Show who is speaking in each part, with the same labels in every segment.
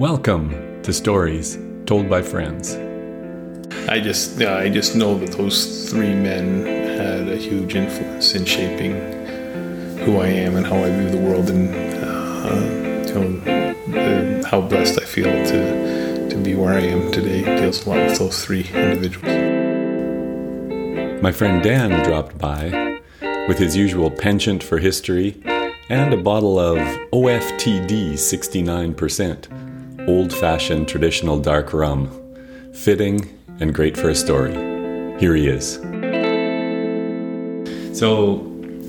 Speaker 1: Welcome to Stories Told by Friends.
Speaker 2: I just, yeah, I just know that those three men had a huge influence in shaping who I am and how I view the world, and uh, you know, how blessed I feel to to be where I am today. Deals a lot with those three individuals.
Speaker 1: My friend Dan dropped by with his usual penchant for history and a bottle of OFTD 69%, old fashioned traditional dark rum. Fitting and great for a story. Here he is. So,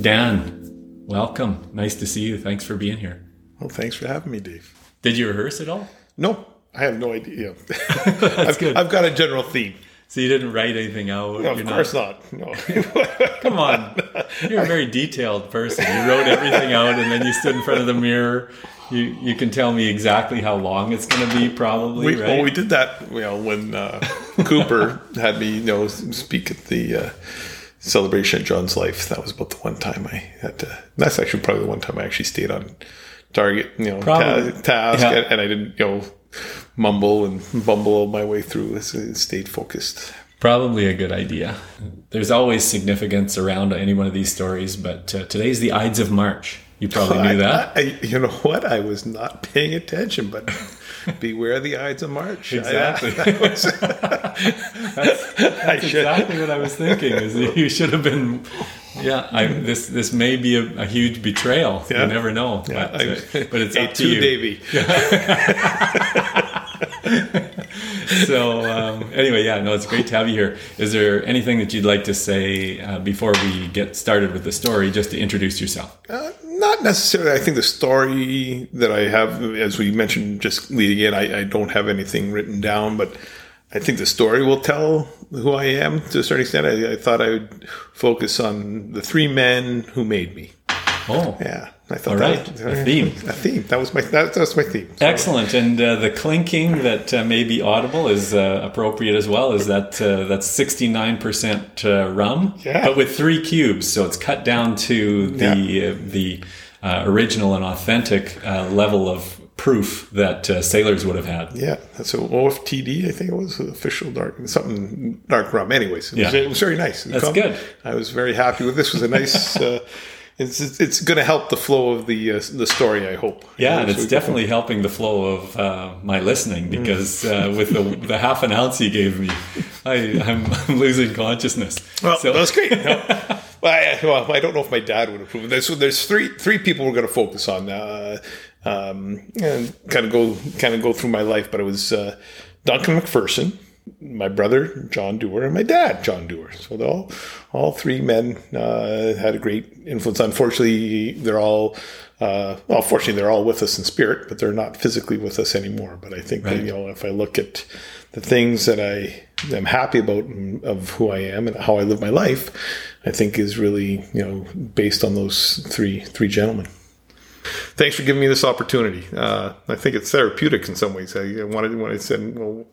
Speaker 1: Dan, welcome. Nice to see you. Thanks for being here.
Speaker 2: Well, thanks for having me, Dave.
Speaker 1: Did you rehearse at all?
Speaker 2: No, I have no idea.
Speaker 1: That's
Speaker 2: I've,
Speaker 1: good.
Speaker 2: I've got a general theme.
Speaker 1: So you didn't write anything out?
Speaker 2: No, of
Speaker 1: You're
Speaker 2: course not. No.
Speaker 1: Come on. You're a very detailed person. You wrote everything out and then you stood in front of the mirror. You you can tell me exactly how long it's going to be, probably,
Speaker 2: we,
Speaker 1: right?
Speaker 2: Well, we did that, you know, when uh, Cooper had me, you know, speak at the uh, celebration of John's life. That was about the one time I had to. That's actually probably the one time I actually stayed on target, you know, ta- task,
Speaker 1: Yeah.
Speaker 2: and, and I didn't, you know, mumble and bumble my way through. It stayed focused.
Speaker 1: Probably a good idea. There's always significance around any one of these stories, but uh, today's the Ides of March. You probably knew
Speaker 2: I-
Speaker 1: that.
Speaker 2: I, you know what? I was not paying attention, but beware the Ides of March.
Speaker 1: Exactly.
Speaker 2: I, was- I should.
Speaker 1: exactly what I was thinking. Is that you should have been. Yeah, I, this this may be a, a huge betrayal.
Speaker 2: Yeah.
Speaker 1: You never know.
Speaker 2: Yeah,
Speaker 1: but, uh, but it's up to you.
Speaker 2: Davy.
Speaker 1: So um, anyway, yeah, no, it's great to have you here. Is there anything that you'd like to say uh, before we get started with the story, just to introduce yourself?
Speaker 2: Uh, not necessarily. I think the story that I have, as we mentioned just leading in, I, I don't have anything written down, but I think the story will tell who I am to a certain extent. I, I thought I would focus on the three men who made me.
Speaker 1: Oh,
Speaker 2: Yeah, I thought
Speaker 1: All
Speaker 2: that
Speaker 1: right, a theme.
Speaker 2: A theme. That was my that, that was my theme. So,
Speaker 1: excellent. And uh, the clinking that uh, may be audible is uh, appropriate as well. Is that uh, that's sixty nine percent uh, rum,
Speaker 2: Yeah.
Speaker 1: but with three cubes, so it's cut down to the uh, the uh, original and authentic uh, level of proof that uh, sailors would have had.
Speaker 2: Yeah, that's a OFTD. I think it was official dark something dark rum. Anyways, it, was, it was very nice.
Speaker 1: That's good.
Speaker 2: I was very happy with this. Was a nice. it's it's going to help the flow of the uh, the story. I hope.
Speaker 1: Yeah, and it's definitely helping the flow of uh, my listening because uh, with the, the half an ounce you gave me, I, I'm, I'm losing consciousness.
Speaker 2: Well,
Speaker 1: so,
Speaker 2: that's great. No. well, I, well, I don't know if my dad would approve of this. So there's three three people we're going to focus on, uh, um, and kind of go kind of go through my life. But it was uh, Duncan MacPherson, my brother John Dewar, and my dad John Dewar. So they all all three men uh, had a great influence. Unfortunately, they're all. Uh, well, fortunately, they're all with us in spirit, but they're not physically with us anymore. But I think that, you know, if I look at the things that I am happy about and of who I am and how I live my life, I think is really you know based on those three three gentlemen. Thanks for giving me this opportunity. Uh, I think it's therapeutic in some ways. I wanted when I said, well,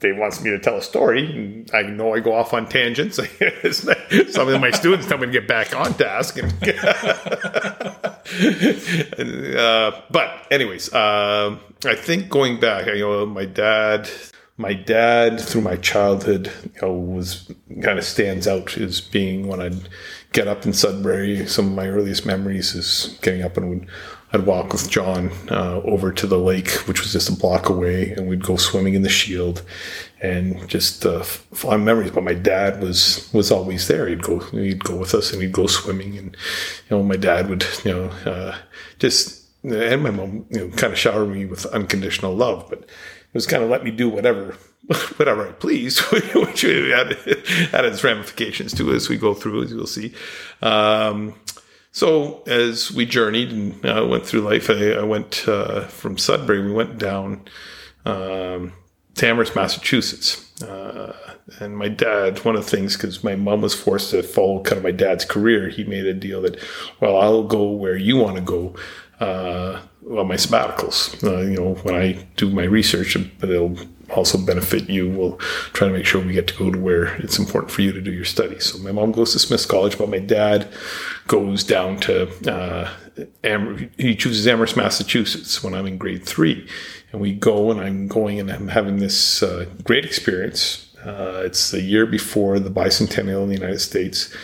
Speaker 2: Dave wants me to tell a story, I know I go off on tangents. Some of my students tell me to get back on task. Uh, but anyways, um, I think going back, you know, my dad, my dad through my childhood, you know, was kind of stands out as being when I'd get up in Sudbury. Some of my earliest memories is getting up and would. I'd walk with John uh, over to the lake, which was just a block away, and we'd go swimming in the Shield, and just uh, fond memories. But my dad was was always there. He'd go he'd go with us, and he'd go swimming, and you know my dad would you know uh, just and my mom you know kind of shower me with unconditional love, but it was kind of let me do whatever whatever I pleased, which had, had its ramifications too as we go through, as you'll see. Um, so as we journeyed and uh, went through life, I, I went uh, from Sudbury. We went down um, Tamworth, Massachusetts, uh, and my dad. One of the things because my mom was forced to follow kind of my dad's career, he made a deal that, well, I'll go where you want to go. Uh, on my sabbaticals, uh, you know, when I do my research, but it'll also benefit you. We'll try to make sure we get to go to where it's important for you to do your studies. So my mom goes to Smith's College, but my dad goes down to uh, Am- he chooses Amherst, Massachusetts when I'm in grade three. And we go and I'm going and I'm having this uh, great experience. Uh, it's the year before the bicentennial in the United States.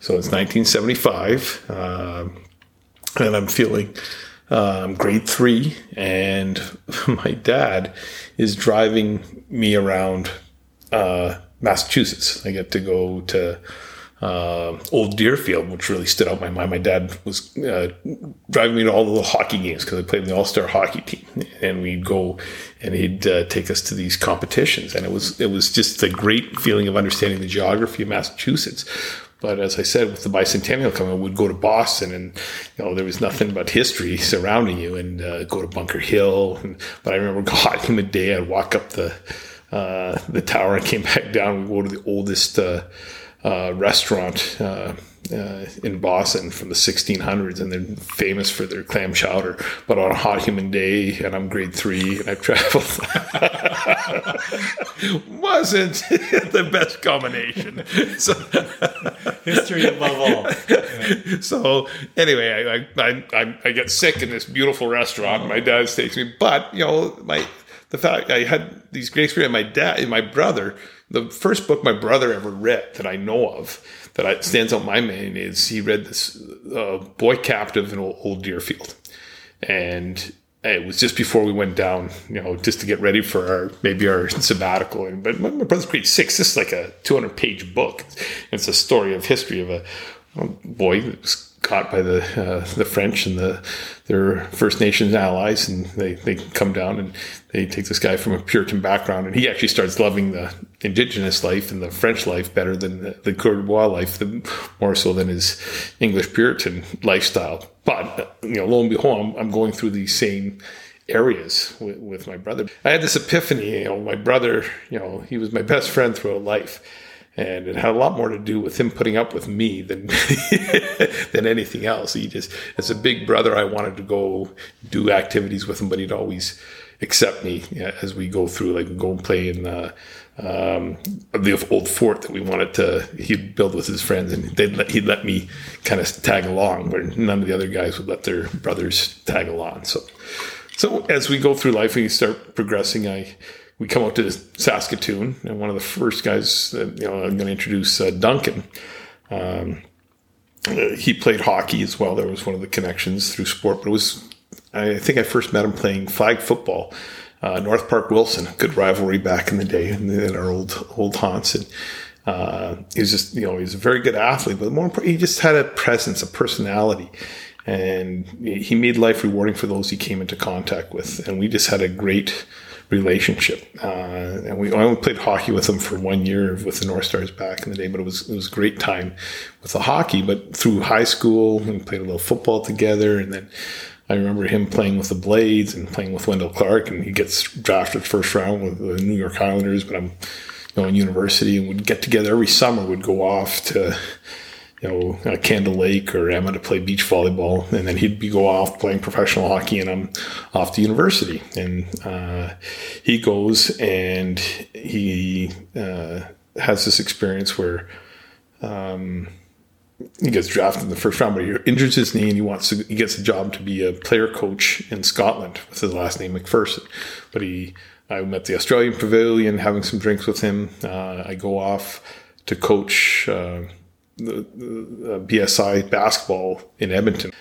Speaker 2: So it's 1975. Uh, and I'm feeling um, grade three, and my dad is driving me around uh, Massachusetts. I get to go to uh, Old Deerfield, which really stood out in my mind. My dad was uh, driving me to all the little hockey games because I played in the All Star hockey team, and we'd go and he'd uh, take us to these competitions, and it was it was just a great feeling of understanding the geography of Massachusetts. But as I said, with the bicentennial coming, we'd go to Boston, and you know there was nothing but history surrounding you, and uh, go to Bunker Hill. And, but I remember a hot humid day, I'd walk up the uh, the tower and came back down. We go to the oldest uh, uh restaurant uh, uh, in Boston from the 1600s, and they're famous for their clam chowder. But on a hot, humid day, and I'm grade three, and I've traveled, wasn't the best combination. So,
Speaker 1: History above all.
Speaker 2: Yeah. So anyway, I, I I I get sick in this beautiful restaurant. My dad takes me, but you know my the fact I had these great experience. My dad and my brother. The first book my brother ever read that I know of that stands out my mind is he read this uh, Boy Captive in Old Deerfield, and it was just before we went down, you know, just to get ready for our maybe our sabbatical. But my, brother's grade six. This is like a 200 page book. It's a story of history of a, boy caught by the uh, the French and the their First Nations allies, and they, they come down and they take this guy from a Puritan background, and he actually starts loving the Indigenous life and the French life better than the, the Coeur life, the, more so than his English Puritan lifestyle. But you know, lo and behold, I'm, I'm going through these same areas with, with my brother. I had this epiphany. You know, my brother, you know, he was my best friend throughout life and it had a lot more to do with him putting up with me than than anything else. He just, as a big brother, I wanted to go do activities with him, but he'd always accept me as we go through, like go and play in uh, um, the old fort that we wanted to. He'd build with his friends, and they'd let, he'd let me kind of tag along, where none of the other guys would let their brothers tag along. So, so as we go through life, and you start progressing. I we come out to Saskatoon, and one of the first guys that you know I'm going to introduce uh, Duncan. Um, he played hockey as well. There was one of the connections through sport, but it was I think I first met him playing flag football. Uh, North Park Wilson, good rivalry back in the day in, in our old old haunts, and uh, he was just you know he was a very good athlete, but more he just had a presence, a personality, and he made life rewarding for those he came into contact with, and we just had a great relationship. Uh, and we I only played hockey with him for one year with the North Stars back in the day, but it was it was a great time with the hockey. But through high school, we played a little football together, and then I remember him playing with the Blades and playing with Wendel Clark, and he gets drafted first round with the New York Islanders. But I'm you know in university, and we'd get together every summer. Would go off to you know, uh, Candle Lake or Emma to play beach volleyball, and then he'd be go off playing professional hockey, and I'm off to university. And uh, he goes and he uh, has this experience where um, he gets drafted in the first round, but he injures his knee, and he wants to. He gets a job to be a player coach in Scotland with his last name MacPherson, but he. I met the Australian Pavilion, having some drinks with him. Uh, I go off to coach uh, the, the BSI basketball in Edmonton.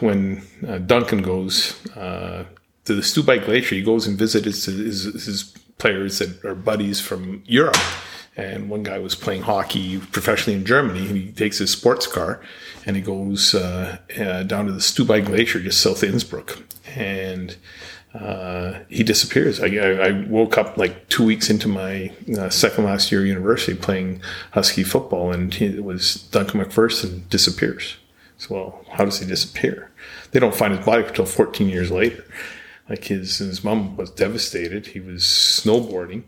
Speaker 2: when uh, Duncan goes uh, to the Stubai Glacier, he goes and visits his, his, his, players that are buddies from Europe. And one guy was playing hockey professionally in Germany. And he takes his sports car and he goes uh, uh down to the Stubai Glacier just south of Innsbruck. And uh, he disappears. I, I, woke up like two weeks into my uh, second last year of university playing Husky football, and he, it was Duncan MacPherson disappears. So, well, how does he disappear? They don't find his body until 14 years later. Like his his mom was devastated. He was snowboarding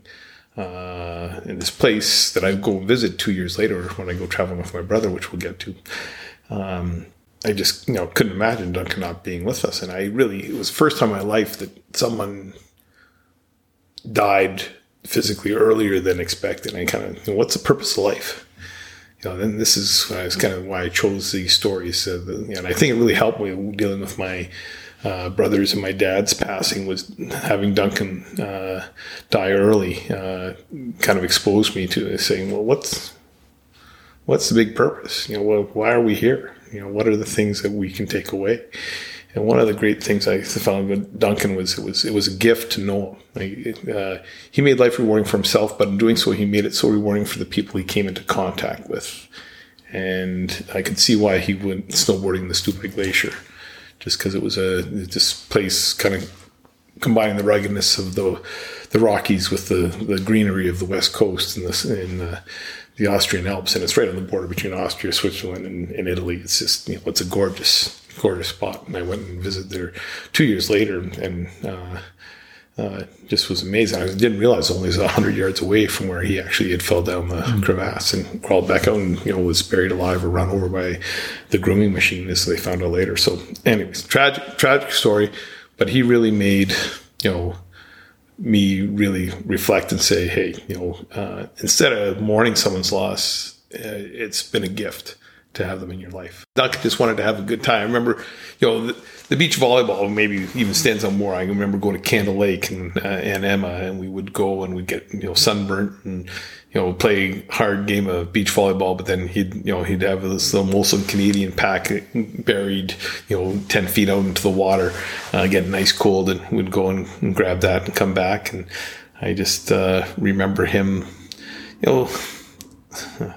Speaker 2: uh, in this place that I go visit two years later when I go traveling with my brother, which we'll get to. Um, I just you know couldn't imagine Duncan not being with us, and I really it was the first time in my life that someone died physically earlier than expected. And I kind of what's the purpose of life? you know, then this is uh, kind of why I chose these stories. Uh, the, and I think it really helped me dealing with my uh, brothers and my dad's passing was having Duncan uh, die early. Uh, kind of exposed me to saying, well, what's what's the big purpose? You know, well, why are we here? You know, what are the things that we can take away? And one of the great things I found with Duncan was it was it was a gift to know him. Uh, he made life rewarding for himself, but in doing so, he made it so rewarding for the people he came into contact with. And I could see why he went snowboarding the Stubai Glacier, just because it was a this place kind of combining the ruggedness of the the Rockies with the, the greenery of the West Coast and the, in the, the Austrian Alps, and it's right on the border between Austria, Switzerland, and, and Italy. It's just you know it's a gorgeous gorgeous spot. And I went and visited there two years later and uh, uh, just was amazing. I didn't realize only was 100 yards away from where he actually had fell down the mm. crevasse and crawled back out and, you know, was buried alive or run over by the grooming machine as they found out later. So anyways, tragic, tragic story, but he really made, you know, me really reflect and say, Hey, you know, uh, instead of mourning someone's loss, uh, it's been a gift to have them in your life. Duncan just wanted to have a good time. I remember, you know, the, the beach volleyball maybe even stands out more. I remember going to Candle Lake and uh, and Emma, and we would go and we'd get you know sunburnt and you know play hard game of beach volleyball. But then he'd you know he'd have this little Molson Canadian pack buried you know ten feet out into the water, uh, getting nice cold, and we'd go and, and, grab that and come back. And I just uh, remember him, you know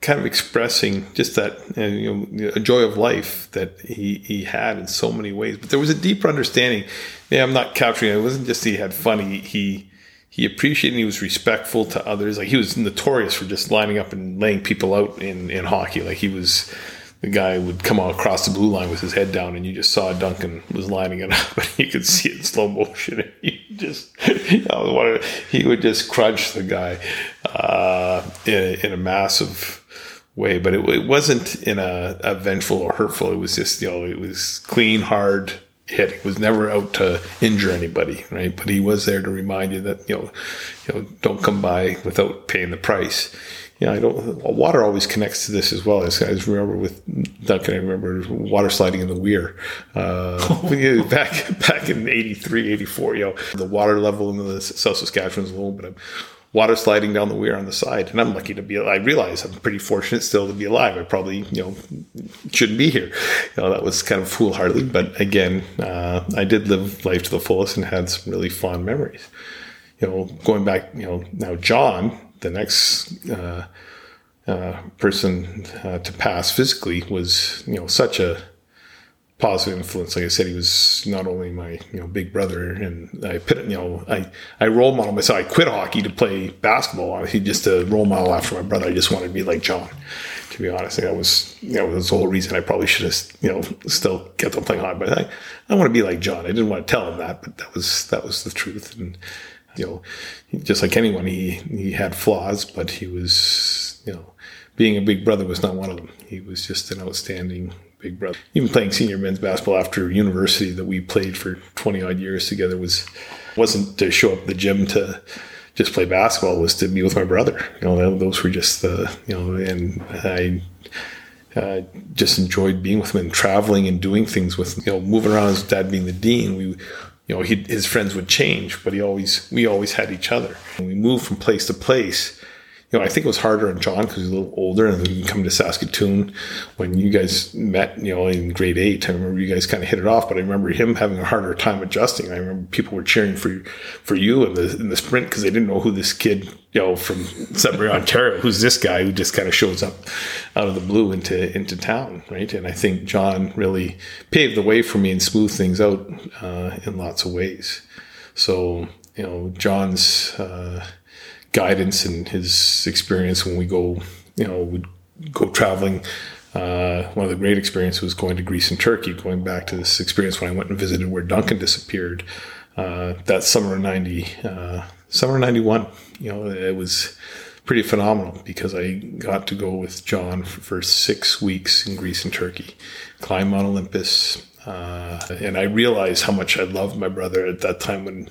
Speaker 2: kind of expressing just that uh, you know a joy of life that he he had in so many ways. But there was a deeper understanding. Yeah, I'm not capturing it. It wasn't just he had fun. He he he appreciated he was respectful to others. Like he was notorious for just lining up and laying people out in in hockey. Like he was the guy would come out across the blue line with his head down, and you just saw Duncan was lining it up, and you could see it in slow motion. And he just, he would just crunch the guy uh, in, in a massive way, but it, it wasn't in a, a, vengeful or hurtful. It was just, you know, it was clean, hard hit. He was never out to injure anybody, right? But he was there to remind you that, you know, you know, don't come by without paying the price. You know, I don't. Water always connects to this as well. As I remember with Duncan, I remember water sliding in the Weir uh, back back in 83, 84. You know, the water level in the South Saskatchewan is low, but I'm water sliding down the weir on the side. And I'm lucky to be, I realize I'm pretty fortunate still to be alive. I probably, you know, shouldn't be here. You know, that was kind of foolhardy. But again, uh, I did live life to the fullest and had some really fond memories. You know, going back, you know, now John, the next, uh, uh, person uh, to pass physically was, you know, such a, positive influence. Like I said, he was not only my you know big brother, and I put you know I I role model myself. I quit hockey to play basketball. He just a role model after my brother. I just wanted to be like John. To be honest, that was you know was the whole reason I probably should have you know still kept on playing hockey. But I I want to be like John. I didn't want to tell him that, but that was that was the truth. And you know, just like anyone, he he had flaws, but he was you know being a big brother was not one of them. He was just an outstanding big brother. Even playing senior men's basketball after university that we played for 20 odd years together was wasn't to show up the gym to just play basketball was to be with my brother. You know, those were just the, you know, and I uh, just enjoyed being with him and traveling and doing things with, him. you know, moving around his dad being the dean. We, you know, he, his friends would change, but he always, we always had each other. And we moved from place to place you know, I think it was harder on John because he's a little older and then come to Saskatoon when you guys met, you know, in grade eight. I remember you guys kind of hit it off, but I remember him having a harder time adjusting. I remember people were cheering for for you in the in the sprint because they didn't know who this kid, you know, from Sudbury, Ontario, who's this guy who just kind of shows up out of the blue into into town, right? And I think John really paved the way for me and smoothed things out uh, in lots of ways. So you know, John's. Uh, guidance and his experience when we go, you know, would go traveling. Uh, one of the great experiences was going to Greece and Turkey, going back to this experience when I went and visited where Duncan disappeared. Uh, that summer of 90, uh, summer 91, you know, it was pretty phenomenal because I got to go with John for, for six weeks in Greece and Turkey, climb Mount Olympus. Uh, and I realized how much I loved my brother at that time when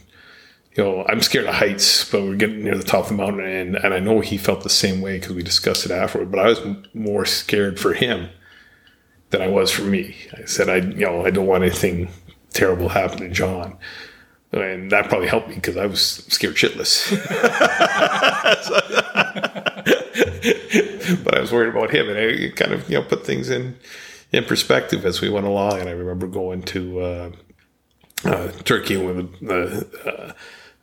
Speaker 2: you know, I'm scared of heights, but we're getting near the top of the mountain, and, and I know he felt the same way because we discussed it afterward. But I was more scared for him than I was for me. I said, I, you know, I don't want anything terrible happen to John, and that probably helped me because I was scared shitless. but I was worried about him, and I kind of, you know, put things in in perspective as we went along. And I remember going to uh, uh, Turkey with the. Uh,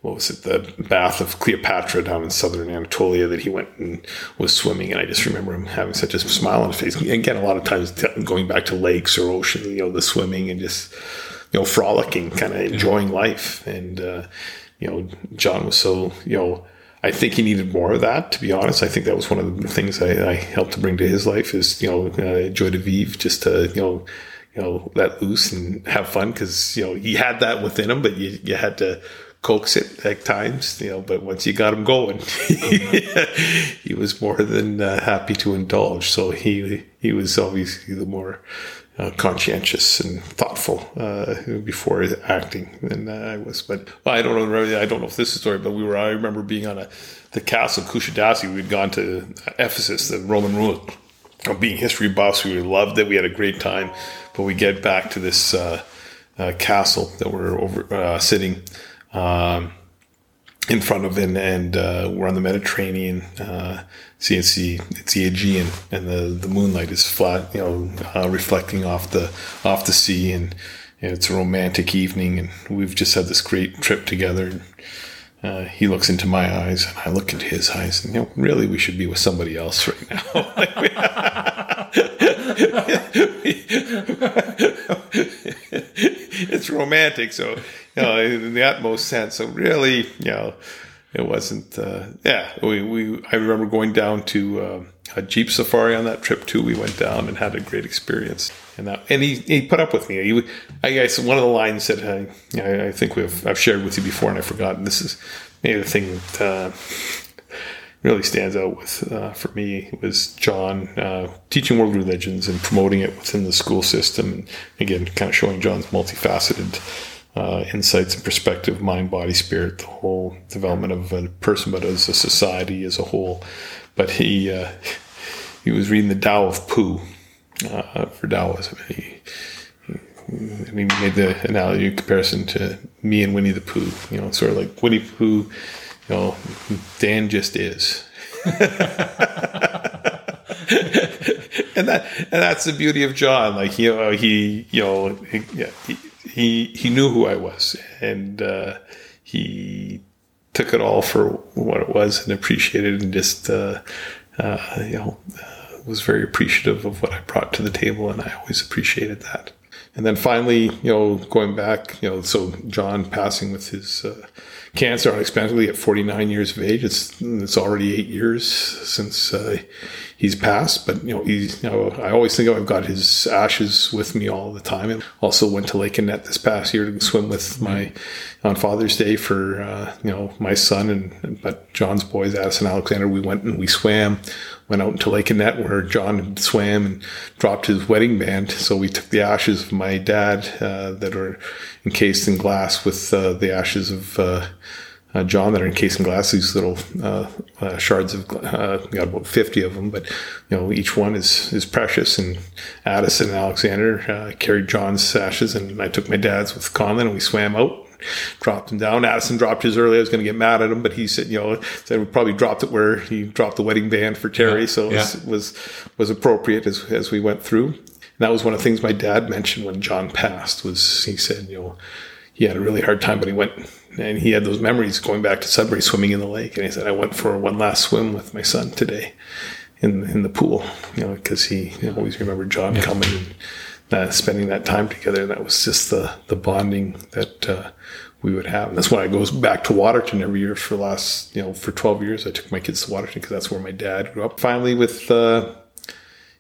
Speaker 2: what was it, the bath of Cleopatra down in southern Anatolia that he went and was swimming. And I just remember him having such a smile on his face. Again, a lot of times going back to lakes or ocean, you know, the swimming and just, you know, frolicking, kind of enjoying life. And, uh, you know, John was so, you know, I think he needed more of that, to be honest. I think that was one of the things I, I helped to bring to his life is, you know, uh, joie de vivre, just to, you know, you know, let loose and have fun because, you know, he had that within him, but you, you had to, coax it at times, you know, but once you got him going, he was more than uh, happy to indulge. So he he was obviously the more uh, conscientious and thoughtful uh, before acting than I was. But well, I don't know. I don't know if this is a story, but we were. I remember being on a the castle Kusadasi. We'd gone to Ephesus, the Roman ruin. Being history buffs, we loved it. We had a great time, but we get back to this uh, uh, castle that we're over uh, sitting um, in front of it, and uh, we're on the Mediterranean. Uh, see, it's the it's the Aegean, and the, the moonlight is flat, you know, uh, reflecting off the off the sea, and you know, it's a romantic evening, and we've just had this great trip together. And, uh, he looks into my eyes, and I look into his eyes, and you know, really, we should be with somebody else right now. it's romantic, so you know, in the utmost sense. So really, you know, it wasn't. Uh, yeah, we, we I remember going down to uh, a jeep safari on that trip too. We went down and had a great experience, and that, and he, he put up with me. He, I guess one of the lines that I, I, think we've I've shared with you before, and I've forgotten. This is maybe the thing that. Uh, really stands out with uh, for me was John uh, teaching world religions and promoting it within the school system. And again, kind of showing John's multifaceted uh, insights and perspective, mind, body, spirit, the whole development of a person, but as a society as a whole. But he uh, he was reading the Tao of Pooh uh, for Taoism. He, he made the analogy comparison to me and Winnie the Pooh. You know, sort of like Winnie the Pooh. You know, Dan just is. and that and that's the beauty of John. Like you know, he you know he, he he knew who I was, and uh, he took it all for what it was and appreciated, and just uh, uh, you know uh, was very appreciative of what I brought to the table, and I always appreciated that. And then finally, you know, going back, you know, so John passing with his uh, cancer unexpectedly at 49 years of age. It's it's already eight years since uh, he's passed, but you know he's you know I always think I've got his ashes with me all the time. And also went to Lake Annette this past year to swim with my on Father's Day for uh, you know my son and but John's boys, Addison Alexander. We went and we swam. Went out into Lake Annette where John swam and dropped his wedding band. So we took the ashes of my dad uh, that are encased in glass with uh, the ashes of uh, John that are encased in glass. These little uh, uh, shards of uh, got about fifty of them, but you know each one is is precious. And Addison and Alexander uh, carried John's sashes, and I took my dad's with Conlon, and we swam out. Dropped him down. Addison dropped his early. I was going to get mad at him, but he said, you know, said we probably dropped it where he dropped the wedding band for Terry, yeah, so it was, yeah. was was appropriate as as we went through. And that was one of the things my dad mentioned when John passed. Was he said, you know, he had a really hard time, but he went and he had those memories going back to Sudbury swimming in the lake. And he said, I went for one last swim with my son today in in the pool, you know, because he always remembered John yeah. coming and uh, spending that time together. And that was just the the bonding that uh, we would have. And that's why I goes back to Waterton every year for the last, you know, for 12 years. I took my kids to Waterton because that's where my dad grew up. Finally, with uh,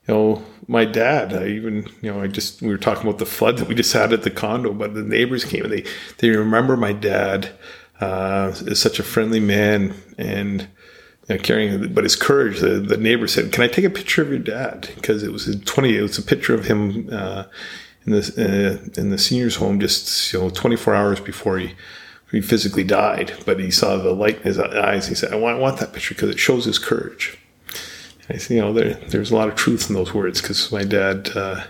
Speaker 2: you know, my dad, I even, you know, I just, we were talking about the flood that we just had at the condo, but the neighbors came and they, they remember my dad, uh, is such a friendly man and, you know, carrying, but his courage, the, the neighbor said, can I take a picture of your dad? Because it was in 20, it was a picture of him, uh, in the, uh, in the senior's home just, you know, 24 hours before he, he physically died, but he saw the light in his eyes. He said, "I want, I want that picture because it shows his courage." I "You know, there, there's a lot of truth in those words because my dad, uh,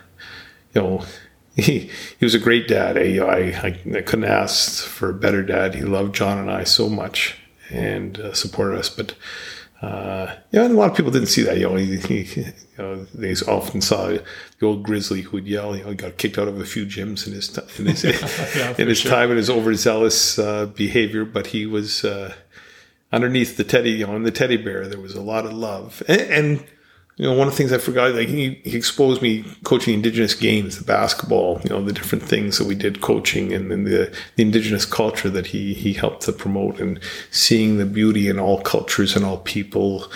Speaker 2: you know." He, he was a great dad. I, I, I couldn't ask for a better dad. He loved John and I so much and uh, supported us. But uh, yeah, and a lot of people didn't see that. You know, he, he, you know, they often saw the old grizzly who would yell. You know, he got kicked out of a few gyms in his t- in his, yeah, in his sure. time and his overzealous uh, behavior. But he was uh, underneath the teddy, you know, in the teddy bear. There was a lot of love, and, and you know, one of the things I forgot, like he, he, exposed me coaching indigenous games, the basketball, you know, the different things that we did coaching and, and the, the indigenous culture that he, he helped to promote and seeing the beauty in all cultures and all people,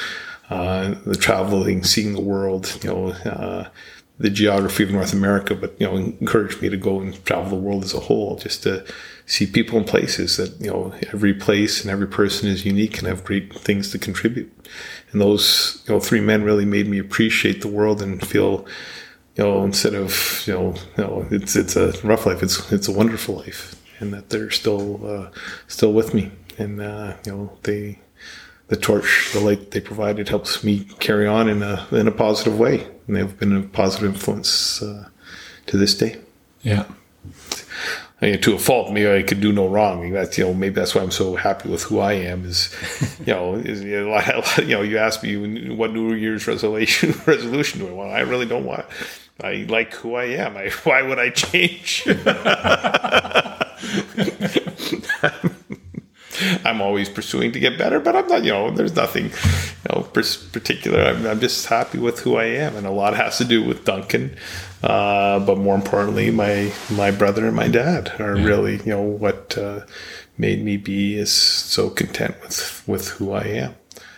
Speaker 2: uh, the traveling, seeing the world, you know, uh, the geography of North America, but, you know, encouraged me to go and travel the world as a whole, just to see people and places that, you know, every place and every person is unique and have great things to contribute. And those you know three men really made me appreciate the world and feel you know instead of you know you know it's it's a rough life. It's it's a wonderful life and that they're still uh, still with me. And uh, you know they the torch the light they provided helps me carry on in a in a positive way and they've been a positive influence uh, to this day
Speaker 1: yeah
Speaker 2: I mean, to a fault, maybe I could do no wrong. That's you know maybe that's why I'm so happy with who I am. Is you know is you know, you know you ask me what New Year's resolution resolution do I want? I really don't want. I like who I am. I, why would I change? Always pursuing to get better, but I'm not. You know, there's nothing, you know, particular. I'm, I'm just happy with who I am, and a lot has to do with Duncan. Uh, but more importantly, my my brother and my dad are yeah. really, you know, what uh, made me be is so content with with who I am.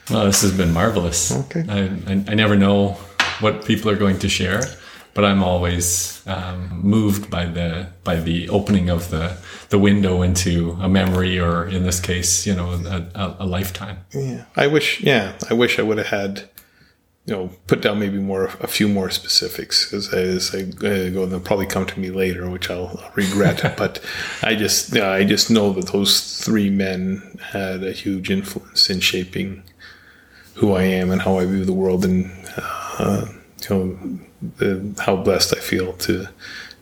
Speaker 1: Well, this has been marvelous. Okay, I, I, I never know what people are going to share but I'm always um, moved by the by the opening of the the window into a memory, or in this case, you know, a, a lifetime.
Speaker 2: Yeah, I wish. Yeah, I wish I would have had you know, put down maybe more, a few more specifics as, as I go. They'll probably come to me later, which I'll regret. but I just, you know, I just know that those three men had a huge influence in shaping who I am and how I view the world, and uh, you know, the, how blessed I feel to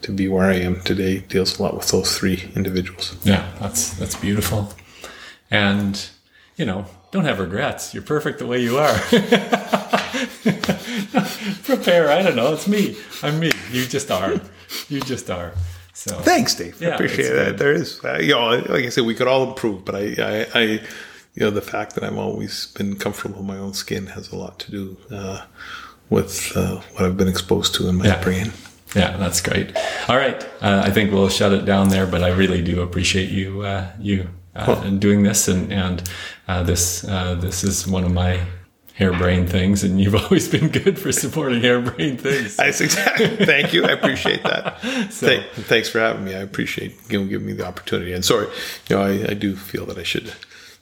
Speaker 2: to be where I am today deals a lot with those three individuals.
Speaker 1: Yeah, that's that's beautiful, and you know, don't have regrets. You're perfect the way you are. Prepare. I don't know. It's me. I'm me. You just are. You just are. So
Speaker 2: thanks, Dave. Yeah, I appreciate that. There is, uh, you know, like I said, we could all improve, but I, I, I, you know, the fact that I've always been comfortable in my own skin has a lot to do uh, with uh, what I've been exposed to in my
Speaker 1: yeah.
Speaker 2: upbringing.
Speaker 1: Yeah, that's great. All right, uh, I think we'll shut it down there. But I really do appreciate you, uh, you uh, doing this, and and uh, this uh, this is one of my harebrained things, and you've always been good for supporting harebrained things.
Speaker 2: That's exactly. Thank you. I appreciate that. so, Thank, thanks for having me. I appreciate you giving me the opportunity. And sorry, you know, I, I do feel that I should,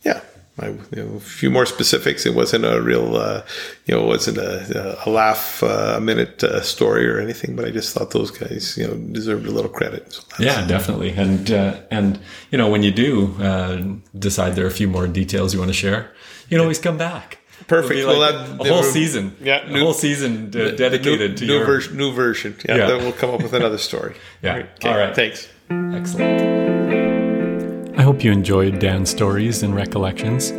Speaker 2: yeah, I, you know, a few more specifics. It wasn't a real, uh, you know, it wasn't a, a laugh uh, a minute uh, story or anything. But I just thought those guys, you know, deserved a little credit.
Speaker 1: So yeah, definitely. And uh, and you know, when you do uh, decide there are a few more details you want to share, you can always come back.
Speaker 2: Perfect.
Speaker 1: Like we'll a whole season. Yeah, new, a whole season dedicated
Speaker 2: new,
Speaker 1: to
Speaker 2: new
Speaker 1: your
Speaker 2: version. New version. Yeah, yeah. Then we'll come up with another story.
Speaker 1: yeah. All right. Okay. All right.
Speaker 2: Thanks.
Speaker 1: Excellent. I hope you enjoyed Dan's stories and recollections.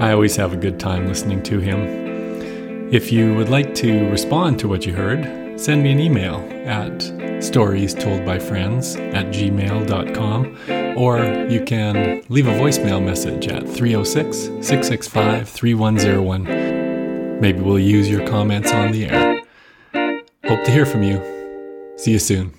Speaker 1: I always have a good time listening to him. If you would like to respond to what you heard, send me an email at stories told by friends at gmail.com or you can leave a voicemail message at 306 665 3101. Maybe we'll use your comments on the air. Hope to hear from you. See you soon.